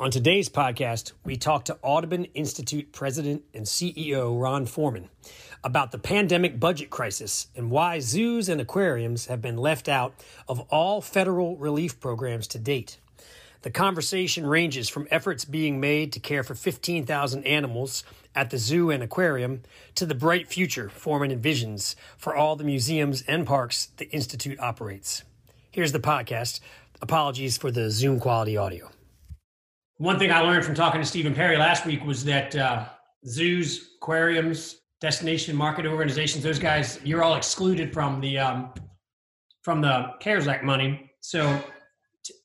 On today's podcast, we talk to Audubon Institute President and CEO Ron Forman about the pandemic budget crisis and why zoos and aquariums have been left out of all federal relief programs to date. The conversation ranges from efforts being made to care for 15,000 animals at the zoo and aquarium to the bright future Forman envisions for all the museums and parks the Institute operates. Here's the podcast. Apologies for the Zoom quality audio. One thing I learned from talking to Stephen Perry last week was that uh, zoos, aquariums, destination market organizations, those guys, you're all excluded from the um, from the CARES Act money. So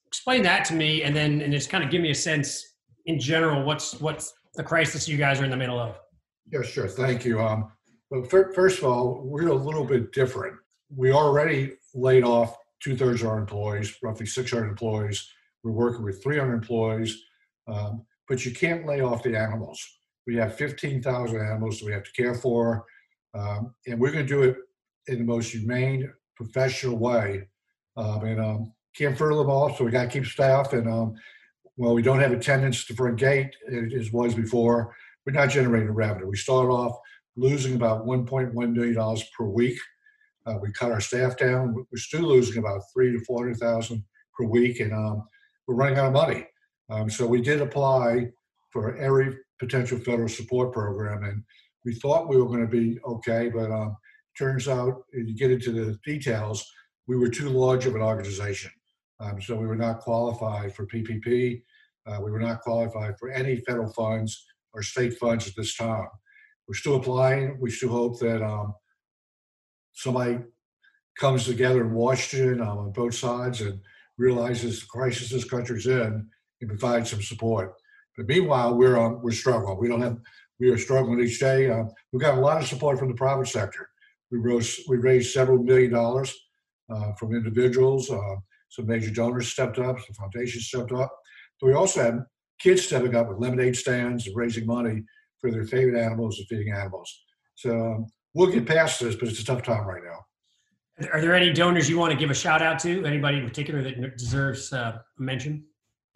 explain that to me, and then and just kind of give me a sense in general what's what's the crisis you guys are in the middle of. Yeah, sure. Thank you. Um, first of all, we're a little bit different. We already laid off two thirds of our employees, roughly 600 employees. We're working with 300 employees um, but you can't lay off the animals. We have 15,000 animals that we have to care for, um, and we're going to do it in the most humane, professional way. Um, and um, can't furlough them all, so we got to keep staff. And um, well, we don't have attendance to front gate as was before. We're not generating revenue. We started off losing about 1.1 million dollars per week. Uh, we cut our staff down. But we're still losing about three to four hundred thousand per week, and um, we're running out of money. Um, so we did apply for every potential federal support program, and we thought we were going to be okay, but um, turns out, if you get into the details, we were too large of an organization. Um, so we were not qualified for PPP. Uh, we were not qualified for any federal funds or state funds at this time. We're still applying. We still hope that um, somebody comes together in Washington um, on both sides and realizes the crisis this country's in and provide some support. But meanwhile, we're um, we're struggling. We don't have we are struggling each day. Uh, we've got a lot of support from the private sector. We rose we raised several million dollars uh, from individuals. Uh, some major donors stepped up. Some foundations stepped up. But we also had kids stepping up with lemonade stands and raising money for their favorite animals and feeding animals. So um, we'll get past this, but it's a tough time right now. Are there any donors you want to give a shout out to? Anybody in particular that deserves uh, a mention?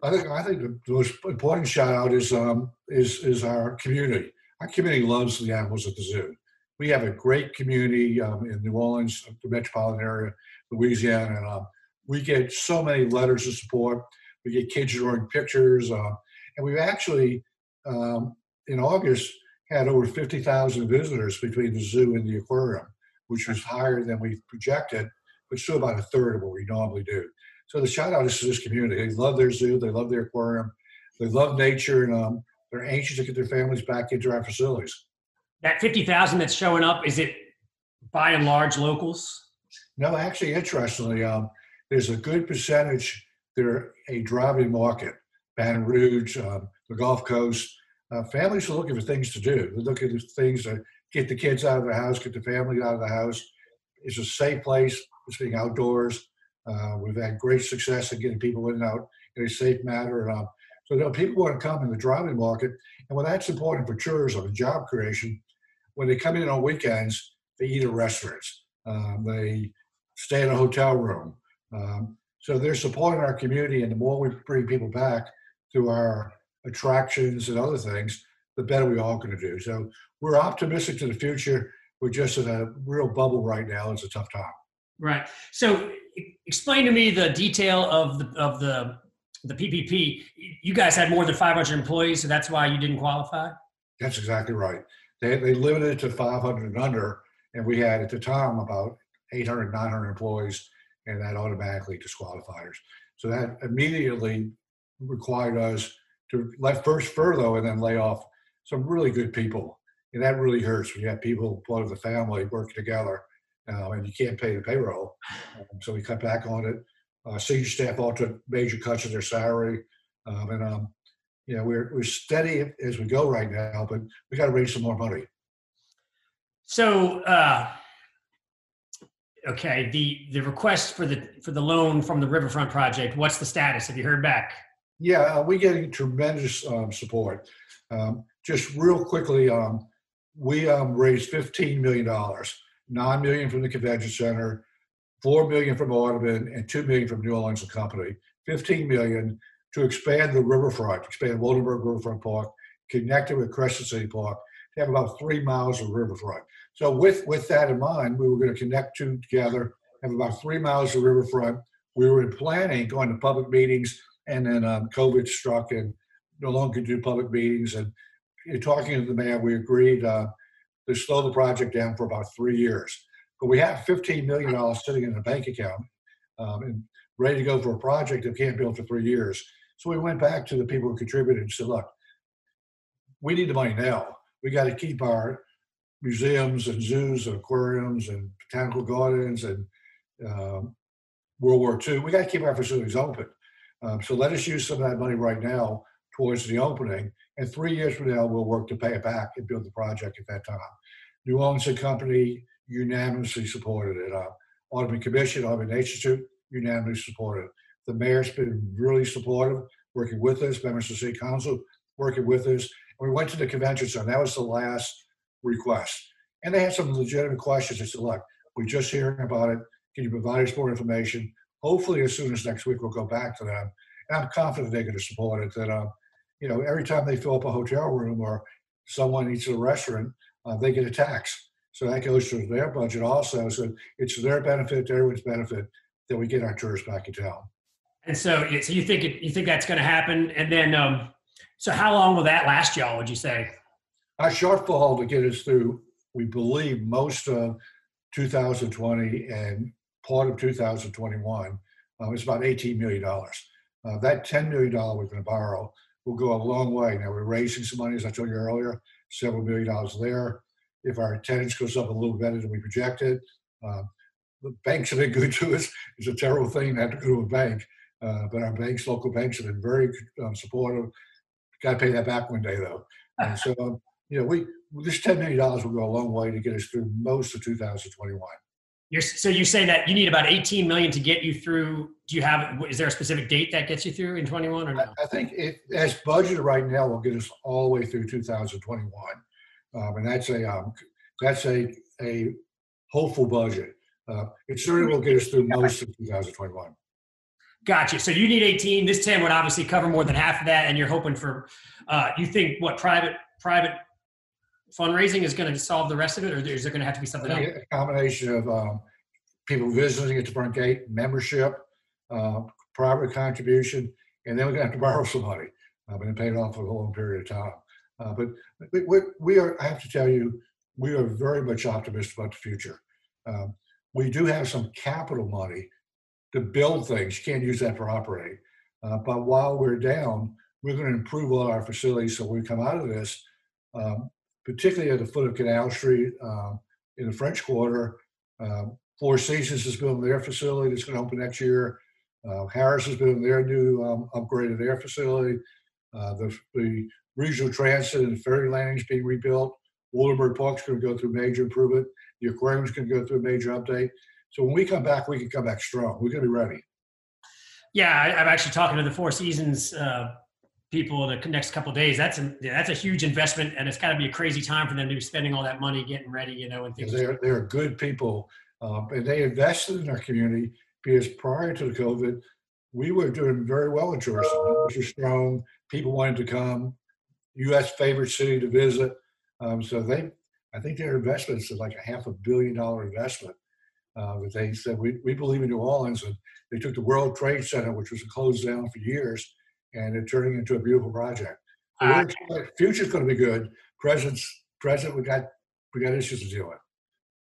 I think I think the most important shout out is um, is is our community. Our community loves the animals at the zoo. We have a great community um, in New Orleans, the metropolitan area, Louisiana, and um, we get so many letters of support. We get kids drawing pictures, uh, and we've actually um, in August had over fifty thousand visitors between the zoo and the aquarium, which was higher than we projected, but still about a third of what we normally do. So the shout out is to this community. They love their zoo, they love their aquarium, they love nature, and um, they're anxious to get their families back into our facilities. That fifty thousand that's showing up is it by and large locals? No, actually, interestingly, um, there's a good percentage. They're a driving market. Baton Rouge, um, the Gulf Coast. Uh, families are looking for things to do. They're looking for things to get the kids out of the house, get the family out of the house. It's a safe place. It's being outdoors. Uh, we've had great success in getting people in and out in a safe manner. Um, so you know, people want to come in the driving market, and when that's important for tourism and job creation, when they come in on weekends, they eat at restaurants, um, they stay in a hotel room. Um, so they're supporting our community, and the more we bring people back through our attractions and other things, the better we all going to do. So we're optimistic to the future. We're just in a real bubble right now. It's a tough time. Right. So explain to me the detail of the of the the PPP. You guys had more than 500 employees, so that's why you didn't qualify. That's exactly right. They they limited it to 500 and under, and we had at the time about 800 900 employees, and that automatically disqualified us. So that immediately required us to let first furlough and then lay off some really good people, and that really hurts when you have people part of the family working together uh, and you can't pay the payroll. Um, so we cut back on it. Uh, senior staff all took major cuts in their salary. Um, and um, you know, we're we're steady as we go right now, but we got to raise some more money. So, uh, okay, the the request for the for the loan from the Riverfront project. What's the status? Have you heard back? Yeah, uh, we're getting tremendous um, support. Um, just real quickly, um, we um, raised $15 million, 9 million from the convention center, 4 million from Audubon, and 2 million from New Orleans and Company. 15 million to expand the riverfront, expand Woldenberg Riverfront Park, connect it with Crescent City Park, to have about three miles of riverfront. So with with that in mind, we were going to connect two together, have about three miles of riverfront. We were planning going to public meetings, and then um, COVID struck, and no longer could do public meetings. And talking to the mayor, we agreed uh, to slow the project down for about three years. But we have $15 million sitting in a bank account um, and ready to go for a project that can't build for three years. So we went back to the people who contributed and said, look, we need the money now. We got to keep our museums and zoos and aquariums and botanical gardens and um, World War II. We got to keep our facilities open. Um, so let us use some of that money right now towards the opening. And three years from now, we'll work to pay it back and build the project at that time. New Orleans and Company unanimously supported it. Uh, Audubon Commission, Audubon Institute unanimously supported it. The mayor's been really supportive, working with us, members of the city council working with us. And we went to the convention center. That was the last request. And they had some legitimate questions. They said, look, we're just hearing about it. Can you provide us more information? Hopefully, as soon as next week, we'll go back to them. And I'm confident they're going to support it. That, um, you know, every time they fill up a hotel room or someone eats at a restaurant, uh, they get a tax. So that goes to their budget also. So it's their benefit, to everyone's benefit that we get our tourists back in town. And so, so you think it, you think that's going to happen? And then, um, so how long will that last, y'all? Would you say? Our shortfall to get us through, we believe, most of 2020 and part of 2021 uh, is about $18 million. Uh, that $10 million we're going to borrow will go a long way. Now, we're raising some money, as I told you earlier, several million dollars there. If our attendance goes up a little better than we projected, uh, the banks have been good to us. It's a terrible thing to have to go to a bank, uh, but our banks, local banks, have been very um, supportive. Got to pay that back one day, though. And so, um, you know, we this ten million dollars will go a long way to get us through most of 2021. You're, so you say that you need about 18 million to get you through. Do you have? Is there a specific date that gets you through in 21 or no? I, I think it, as budgeted right now, will get us all the way through 2021, um, and that's a um, that's a a hopeful budget. Uh, it certainly will get us through most of 2021. Gotcha. So you need 18. This 10 would obviously cover more than half of that, and you're hoping for. Uh, you think what private private fundraising is going to solve the rest of it, or is there going to have to be something else? A combination of um, people visiting at the front gate, membership, uh, private contribution, and then we're going to have to borrow some money uh, and pay it off for a long period of time. Uh, but we, we, are, I have to tell you, we are very much optimistic about the future. Um, we do have some capital money to build things. You can't use that for operating. Uh, but while we're down, we're going to improve all our facilities so when we come out of this, um, particularly at the foot of Canal Street um, in the French Quarter. Um, Four Seasons is building their facility that's going to open next year. Uh, Harrah's is building their new um, upgraded air facility. Uh, the, the, regional transit and ferry landing is being rebuilt. Woldenberg Park's going to go through major improvement. The aquarium's going to go through a major update. So when we come back, we can come back strong. We're going to be ready. Yeah, I, am actually talking to the Four Seasons uh, people in the next couple days. That's a that's a huge investment, and it's got to be a crazy time for them to be spending all that money getting ready, you know, and things. They're they're good people, um, and they invested in our community because prior to the COVID, we were doing very well in tourism. It was strong. People wanted to come. U.S. favorite city to visit. Um, so they, I think their investments is like a half a billion dollar investment. Uh, that they said we, we believe in New Orleans, and they took the World Trade Center, which was closed down for years, and it's turning into a beautiful project. So uh, future's going to be good. Present's present. We got we got issues to deal with.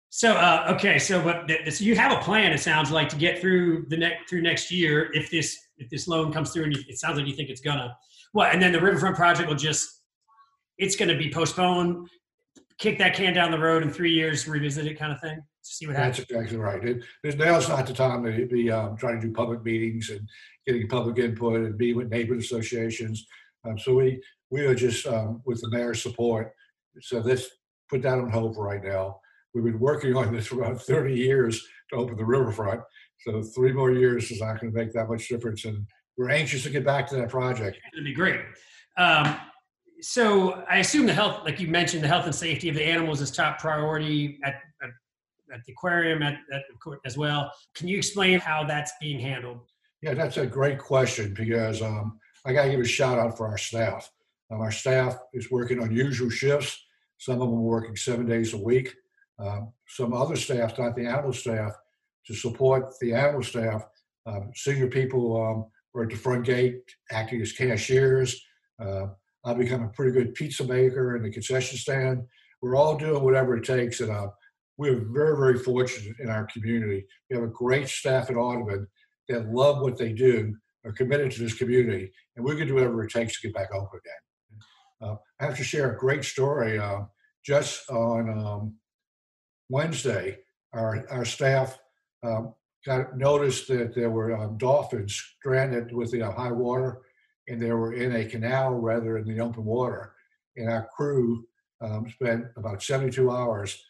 So uh, okay, so but so you have a plan. It sounds like to get through the next through next year if this if this loan comes through and you, it sounds like you think it's gonna. Well, and then the riverfront project will just it's going to be postponed. Kick that can down the road in three years, revisit it, kind of thing. To see what happens. That's exactly right. It, now's not the time to be um, trying to do public meetings and getting public input and be with neighborhood associations. Um, so we we are just um, with the mayor's support. So let's put that on hold for right now. We've been working on this for about 30 years to open the riverfront. So three more years is not going to make that much difference, and we're anxious to get back to that project. It'd be great. Um, so I assume the health, like you mentioned, the health and safety of the animals is top priority at, at, at the aquarium at, at, as well. Can you explain how that's being handled? Yeah, that's a great question because um, I got to give a shout out for our staff. Um, our staff is working on unusual shifts. Some of them are working seven days a week. Um, some other staff, not the animal staff, to support the animal staff. Um, senior people um, are at the front gate acting as cashiers. Uh, I've become a pretty good pizza maker in the concession stand. We're all doing whatever it takes, and uh, we're very, very fortunate in our community. We have a great staff at Audubon that love what they do, are committed to this community, and going to do whatever it takes to get back open again. Uh, I have to share a great story. Uh, just on um, Wednesday, our, our staff um, got noticed that there were um, dolphins stranded with the uh, high water and they were in a canal rather than the open water. And our crew um, spent about 72 hours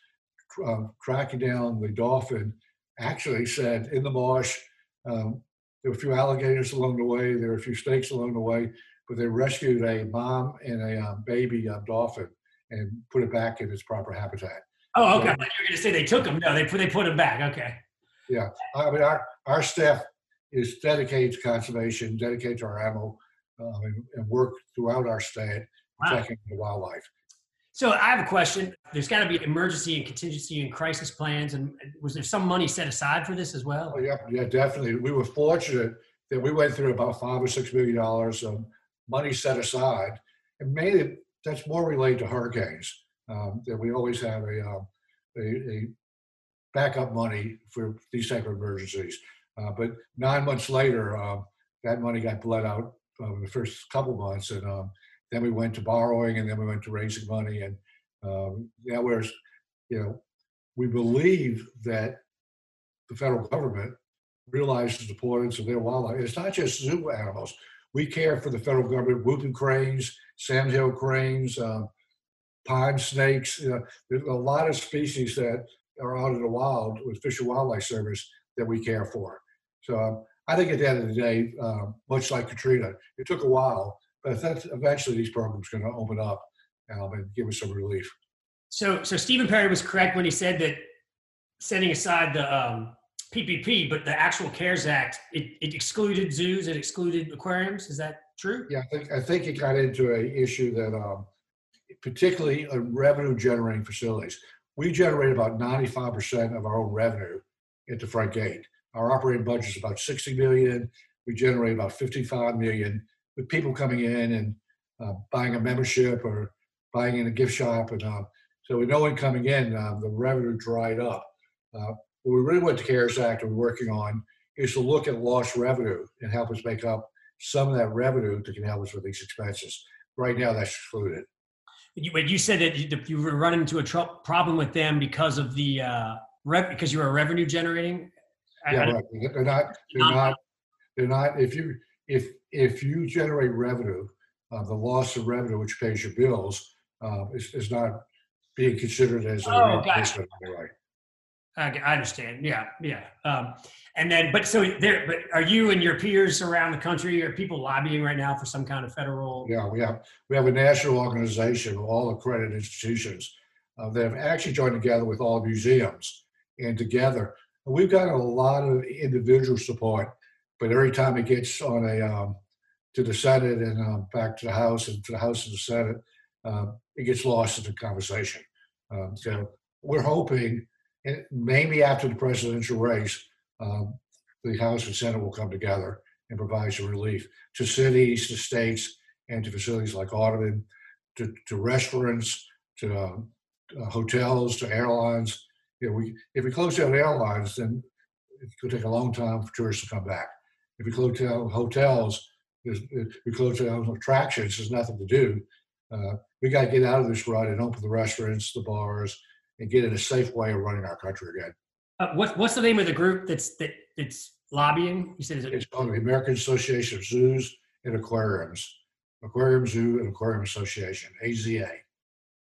um, tracking down the dolphin. Actually, said in the marsh, um, there were a few alligators along the way, there were a few snakes along the way, but they rescued a mom and a um, baby um, dolphin and put it back in its proper habitat. Oh, okay. So, you were going to say they took them. No, they put they put them back. Okay. Yeah, I mean our our staff is dedicated to conservation, dedicated to our animal, uh, and, and, work throughout our state protecting wow. the wildlife. So I have a question. There's got to be emergency and contingency and crisis plans, and was there some money set aside for this as well? Oh, yeah, yeah, definitely. We were fortunate that we went through about five or six million dollars of money set aside, and mainly that's more related to hurricanes. Um, that we always have a, um, a, a backup money for these type of emergencies. Uh, but nine months later, um, that money got bled out uh, the first couple months, and um, then we went to borrowing, and then we went to raising money, and um, now we're, you know, we believe that the federal government realizes the importance of their wildlife. It's not just zoo animals. We care for the federal government, whooping cranes, sandhill cranes, um, pond snakes. You know, there's a lot of species that are out in the wild with Fish and Wildlife Service that we care for. So um, I think at the end of the day, um, much like Katrina, it took a while, but that's eventually these programs going to open up and give us some relief. So, so Stephen Perry was correct when he said that setting aside the um, PPP, but the actual CARES Act, it, it excluded zoos, it excluded aquariums. Is that true? Yeah, I think I think it got into an issue that, um, particularly revenue generating facilities, we generate about 95% of our own revenue at the front gate. Our operating budget is about 60 million. We generate about 55 million with people coming in and uh, buying a membership or buying in a gift shop. And uh, so with no one coming in, uh, the revenue dried up. Uh, what we really want the CARES Act we're working on is to look at lost revenue and help us make up some of that revenue that can help us with these expenses. Right now, that's excluded. You, but you said that you, you were running into a tr- problem with them because of the uh, rev- because you were revenue generating yeah, right. They're not. They're not. They're not. If you if if you generate revenue, uh, the loss of revenue, which pays your bills, uh, is, is not being considered as a oh. Right. I, I understand. Yeah, yeah. Um, and then, but so there. But are you and your peers around the country? Are people lobbying right now for some kind of federal? Yeah, we have. We have a national organization of all accredited institutions uh, that have actually joined together with all museums, and together We've got a lot of individual support, but every time it gets on a um, to the Senate and um, back to the House and to the House and the Senate, um, it gets lost in the conversation. Um, so we're hoping, and maybe after the presidential race, um, the House and Senate will come together and provide some relief to cities, to states, and to facilities like Audubon, to, to restaurants, to um, uh, hotels, to airlines, you know, we if we close down airlines, then going to take a long time for tourists to come back. If we close down hotels, if we close down attractions, there's nothing to do. Uh, we got to get out of this rut and open the restaurants, the bars, and get in a safe way of running our country again. Uh, what, what's the name of the group that's that it's lobbying? You said it's called the American Association of Zoos and Aquariums. Aquarium Zoo and Aquarium Association, AZA.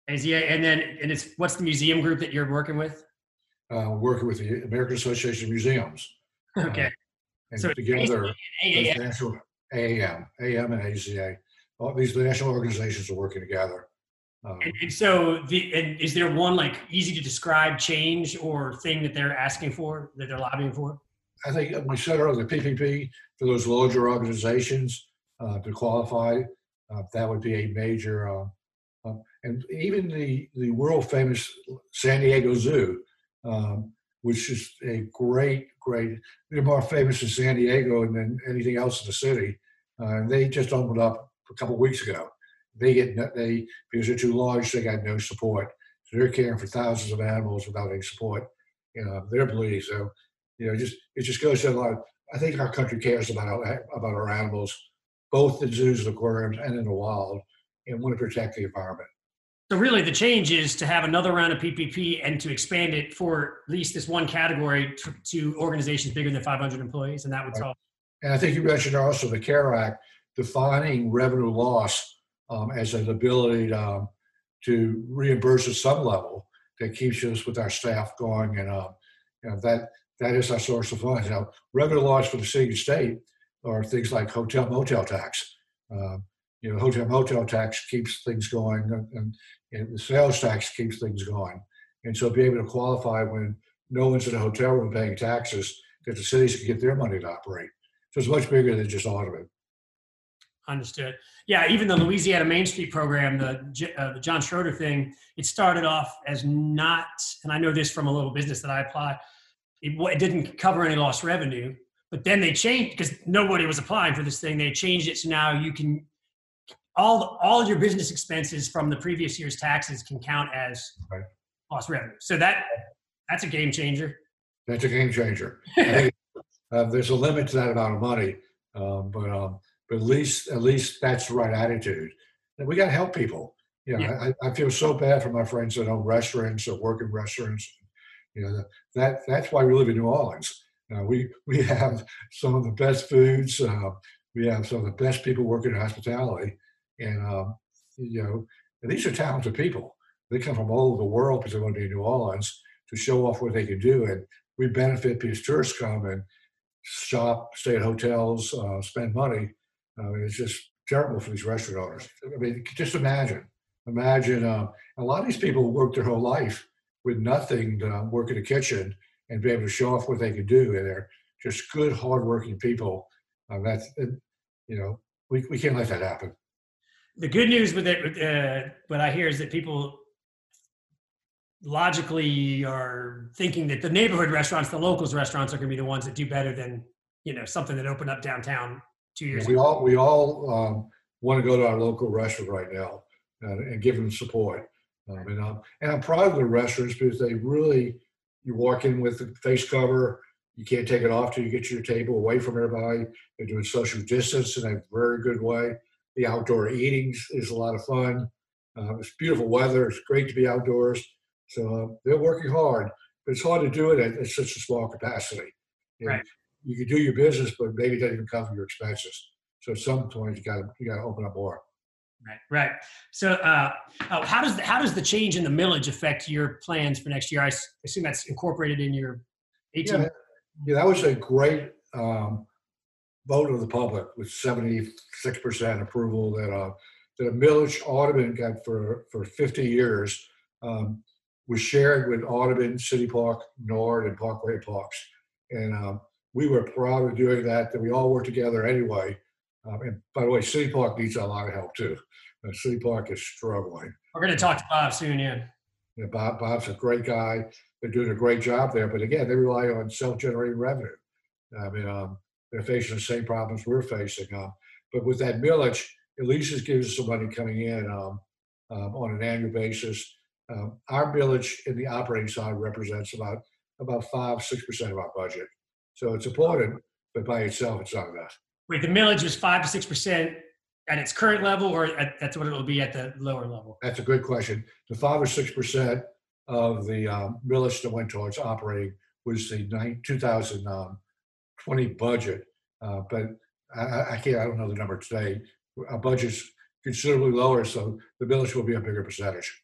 AZA, and then and it's what's the museum group that you're working with? Uh, working with the American Association of Museums. Okay. Uh, and so together, AAM. National, AAM, AM and AZA, all these national organizations are working together. Um, and, and, so, the, and is there one like easy to describe change or thing that they're asking for that they're lobbying for? I think we said earlier, the PPP for those larger organizations uh, to qualify, uh, that would be a major. Uh, um, and even the the world famous San Diego Zoo, um, which is a great, great. They're more famous in San Diego than anything else in the city. Uh, and they just opened up a couple weeks ago. They get they because they're too large, they got no support. So they're caring for thousands of animals without any support. You know, they're bleeding. So you know, just it just goes to a lot. I think our country cares about our, about our animals, both in zoos and aquariums and in the wild, and want to protect the environment. So really, the change is to have another round of PPP and to expand it for at least this one category to, to organizations bigger than 500 employees, and that would solve. And I think you mentioned also the CARE Act defining revenue loss um, as an ability to, um, to reimburse at some level that keeps us with our staff going, and um, you know, that that is our source of funds. Now, revenue loss for the city and state are things like hotel motel tax. Uh, you know, hotel motel tax keeps things going, and, and, the sales tax keeps things going. And so, be able to qualify when no one's in a hotel room paying taxes, that the cities can get their money to operate. So it's much bigger than just Audubon. Understood. Yeah, even the Louisiana Main Street program, the, uh, the John Schroder thing, it started off as not, and I know this from a little business that I apply, it, it didn't cover any lost revenue. But then they changed because nobody was applying for this thing. They changed it so now you can all all your business expenses from the previous year's taxes can count as right. lost revenue. So that that's a game changer. That's a game changer. think, uh, there's a limit to that amount of money, um, but um, but at least at least that's the right attitude. And we got to help people. You know, yeah. I, I feel so bad for my friends that own restaurants or work in restaurants you know, that that's why we live in New Orleans. Uh, we we have some of the best foods. Uh, we have some of the best people working in hospitality, and um, you know, and these are talented people. They come from all over the world because they want to be in New Orleans to show off what they can do, and we benefit because tourists come and shop, stay at hotels, uh, spend money. Uh, it's just terrible for these restaurant owners. I mean, just imagine, imagine. Um, a lot of these people work their whole life with nothing to work in the kitchen and be able to show off what they can do. And they're just good, hardworking people. Uh, that's, you know, we, we can't let that happen. The good news with it, uh, what I hear is that people logically are thinking that the neighborhood restaurants, the locals restaurants are going to be the ones that do better than, you know, something that opened up downtown two years we ago. All, we all um, want to go to our local restaurant right now and, and give them support. Um, and, I'm, and I'm proud of the restaurants because they really, you walk in with the face cover, you can't take it off till you get to your table away from everybody. They're doing social distance in a very good way. The outdoor eating is a lot of fun. Uh, it's beautiful weather. It's great to be outdoors. So uh, they're working hard, but it's hard to do it at, at such a small capacity. And right. You can do your business, but maybe it doesn't even cover your expenses. So at some point, you got to you got to open up more. Right, right. So, uh, uh, how does the, how does the change in the millage affect your plans for next year? I assume that's incorporated in your 18. Yeah, yeah that was a great um, vote of the public with 76 percent approval that uh, that a millage Audubon got for for 50 years um, was shared with Audubon, City Park, Nord, and Parkway Parks, and um, we were proud of doing that. That we all worked together anyway. Um, and by the way, City Park needs a lot of help too. Uh, City Park is struggling. We're going to talk to Bob soon, yeah. Yeah, Bob, Bob's a great guy. They're doing a great job there, but again, they rely on self-generating revenue. I mean, um, they're facing the same problems we're facing. Um, but with that millage, at least it gives us some money coming in um, um, on an annual basis. Um, our millage in the operating side represents about about five six percent of our budget, so it's important, but by itself, it's not enough. Wait, the millage was five to six percent at its current level, or at, that's what it will be at the lower level? That's a good question. The five or six percent of the um, millage that went towards operating was the 2020 um, budget, uh, but I, I, can't. I don't know the number today. Our budget's considerably lower, so the millage will be a bigger percentage.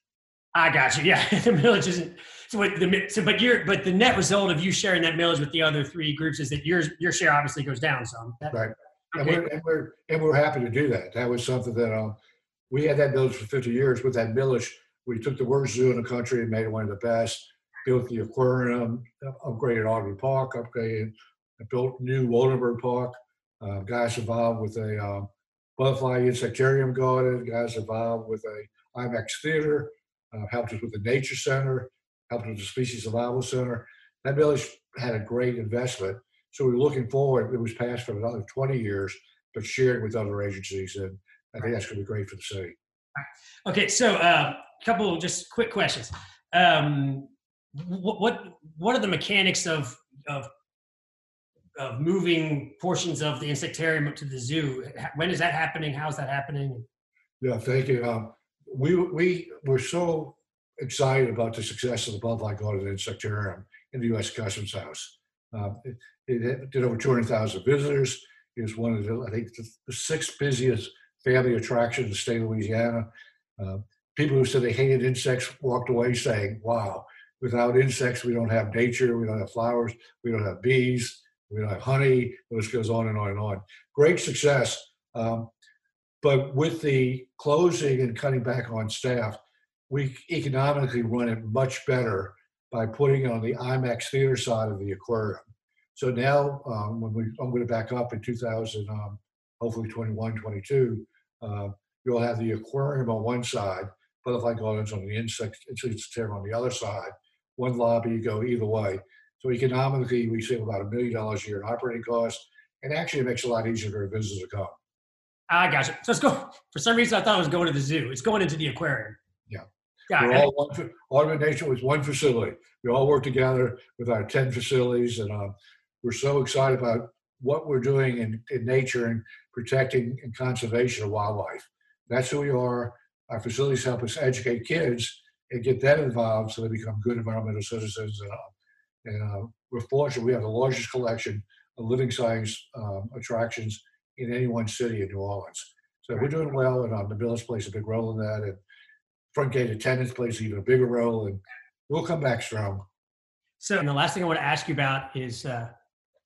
I got you. Yeah, the millage isn't. So, what the so, but you're but the net result of you sharing that millage with the other three groups is that your your share obviously goes down some. That, right. Okay. And, we're, and we're and we're happy to do that. That was something that um, we had that millage for 50 years. With that millage, we took the worst zoo in the country and made it one of the best. Built the aquarium, upgraded Audubon Park, upgraded, built new Woldenberg Park. Uh, guys involved with a um, butterfly insectarium garden. Guys involved with a IMAX theater. Uh, helped us with the nature center. Helped with the species survival center. That millage had a great investment. So we're looking forward. It was passed for another 20 years, but shared with other agencies, and I think that's going to be great for the city. Okay, so a uh, couple just quick questions. Um, what, what what are the mechanics of of of moving portions of the insectarium to the zoo? When is that happening? How's that happening? Yeah, thank you. Um, we we were so excited about the success of the butterfly garden insectarium in the U.S. Customs House. Um, it, it, did over 200,000 visitors. It was one of the, I think, the, the sixth busiest family attraction in the state of Louisiana. Uh, people who said they hated insects walked away saying, wow, without insects, we don't have nature, we don't have flowers, we don't have bees, we have honey. List goes on and on and on. Great success. Um, but with the closing and cutting back on staff, we economically run it much better by putting it on the IMAX theater side of the aquarium. So now, um, when we, I'm going to back up in 2000, um, hopefully 21, 22, uh, you'll have the aquarium on one side, butterfly gardens on the insect, insectarium on the other side. One lobby, you go either way. So economically, we save about a million dollars a year in operating costs, and actually it makes it a lot easier for a visitor to come. I got you. So let's go. For some reason, I thought it was going to the zoo. It's going into the aquarium. Yeah. Yeah. We're all one, Audubon Nation was one facility. We all work together with our 10 facilities, and um, we're so excited about what we're doing in, in nature and protecting and conservation of wildlife. That's who we are. Our facilities help us educate kids and get them involved so they become good environmental citizens. And, uh, and uh, we're fortunate we have the largest collection of living science um, attractions in any one city in New Orleans. So we're doing well, and um, the millage plays a big role in that, and front gate attendance plays even a bigger role, and we'll come back strong. So, and the last thing I want to ask you about is uh,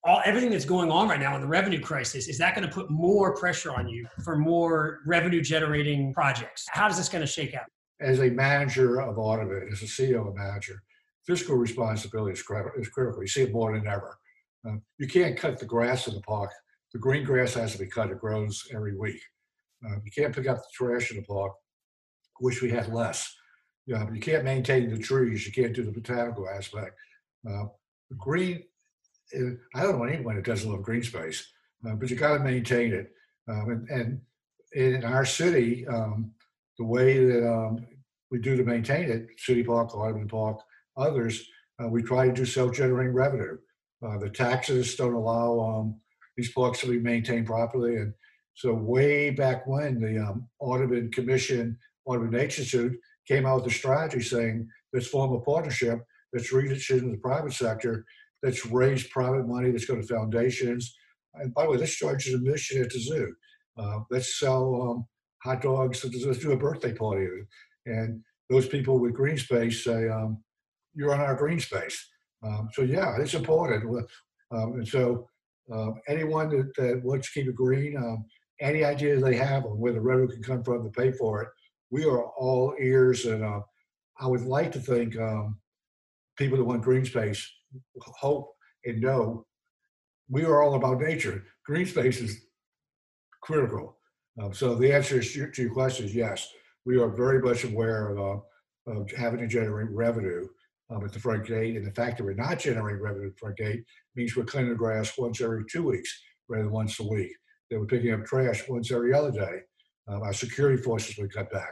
all everything that's going on right now in the revenue crisis. Is that going to put more pressure on you for more revenue generating projects? How is this going to shake out? As a manager of Audubon, as a CEO and manager, fiscal responsibility is critical. Is critical. You see it more than ever. Uh, you can't cut the grass in the park the green grass has to be cut. It grows every week. Uh, you can't pick up the trash in the park. Wish we had less. You, know, you can't maintain the trees. You can't do the botanical aspect. Uh, green, uh, I don't know anyone that doesn't love green space, uh, but you got to maintain it. Um, and, and, in our city, um, the way that um, we do to maintain it, City Park, Audubon Park, others, uh, we try to do self-generating revenue. Uh, the taxes don't allow um, these parks to be maintained properly. And so way back when the um, Audubon Commission, Audubon Institute came out with a strategy saying let's form a partnership that's reached into the private sector, that's raised private money, that's go to foundations. And by the way, this charges admission at the zoo. Uh, let's sell um, hot dogs. Let's do a birthday party. And those people with green space say, um, you're on our green space. Um, so yeah, it's important. Um, and so uh, anyone that, that, wants to keep it green, um, any ideas they have on where the revenue can come from to pay for it, we are all ears. And uh, I would like to think um, people that want green space hope and know we are all about nature. Green space is critical. Um, so the answer to your question is yes. We are very much aware of, uh, of having to generate revenue um, at the front gate. And the fact that we're not generating revenue at the front gate means we're cleaning the grass once every two weeks rather than once a week. That we're picking up trash once every other day. Um, our security forces would cut back.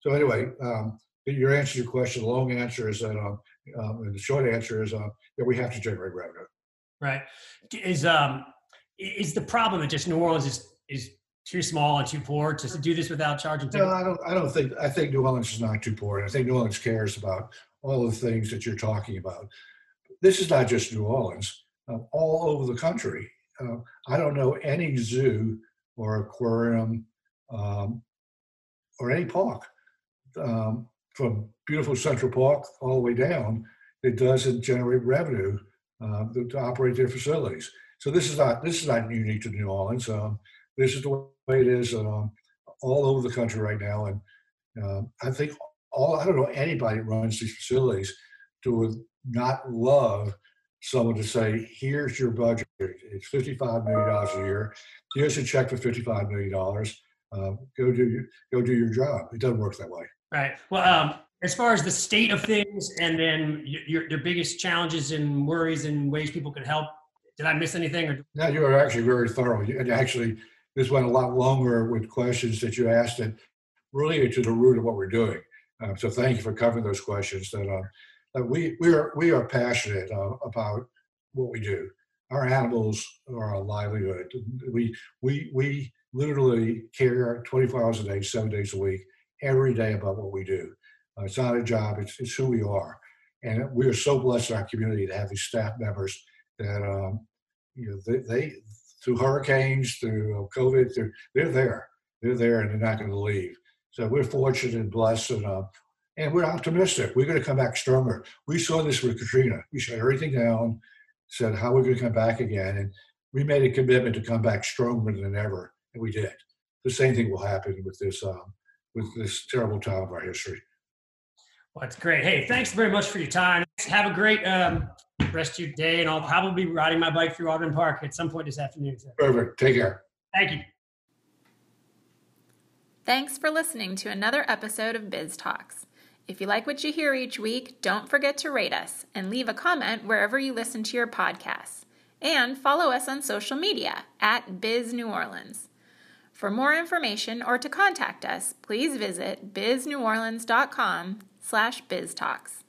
So anyway, um, your answer to your question, the long answer is that, um, um, and the short answer is uh, that we have to generate revenue. Right. Is um is the problem that just New Orleans is is too small and too poor to do this without charging? No, I don't. I don't think. I think New Orleans is not too poor. I think New Orleans cares about all the things that you're talking about. This is not just New Orleans, uh, all over the country. Uh, I don't know any zoo or aquarium um, or any park, um, from beautiful Central Park all the way down, it doesn't generate revenue uh, to, to, operate their facilities. So this is not this is not unique to New Orleans. Um, this is the way it is um, all over the country right now, and um, I think all I don't know anybody that runs these facilities to not love someone to say, "Here's your budget. It's fifty-five million dollars a year. Here's a check for fifty-five million dollars. Uh, go do go do your job." It doesn't work that way. Right. Well, um, as far as the state of things, and then your, your biggest challenges and worries and ways people can help. Did I miss anything? Or no, you were actually very thorough. And actually, this went a lot longer with questions that you asked and really to the root of what we're doing. Uh, so thank you for covering those questions. That, uh, that we we are we are passionate uh, about what we do. Our animals are a livelihood. We we we literally care 24 hours a day, seven days a week, every day about what we do. Uh, it's not a job; it's, it's who we are, and we are so blessed in our community to have these staff members that um, you know they, they through hurricanes, through COVID, through, they're there, they're there, and they're not going to leave. So we're fortunate and blessed, and uh, and we're optimistic. We're going to come back stronger. We saw this with Katrina. We shut everything down, said how we're going to come back again, and we made a commitment to come back stronger than ever, and we did. The same thing will happen with this um, with this terrible time of our history. Well, that's great. Hey, thanks very much for your time. Have a great um, rest of your day, and I'll probably be riding my bike through Audubon Park at some point this afternoon. Perfect. Take care. Thank you. Thanks for listening to another episode of Biz Talks. If you like what you hear each week, don't forget to rate us and leave a comment wherever you listen to your podcasts. And follow us on social media at Biz New Orleans. For more information or to contact us, please visit bizneworleans.com slash biztalks.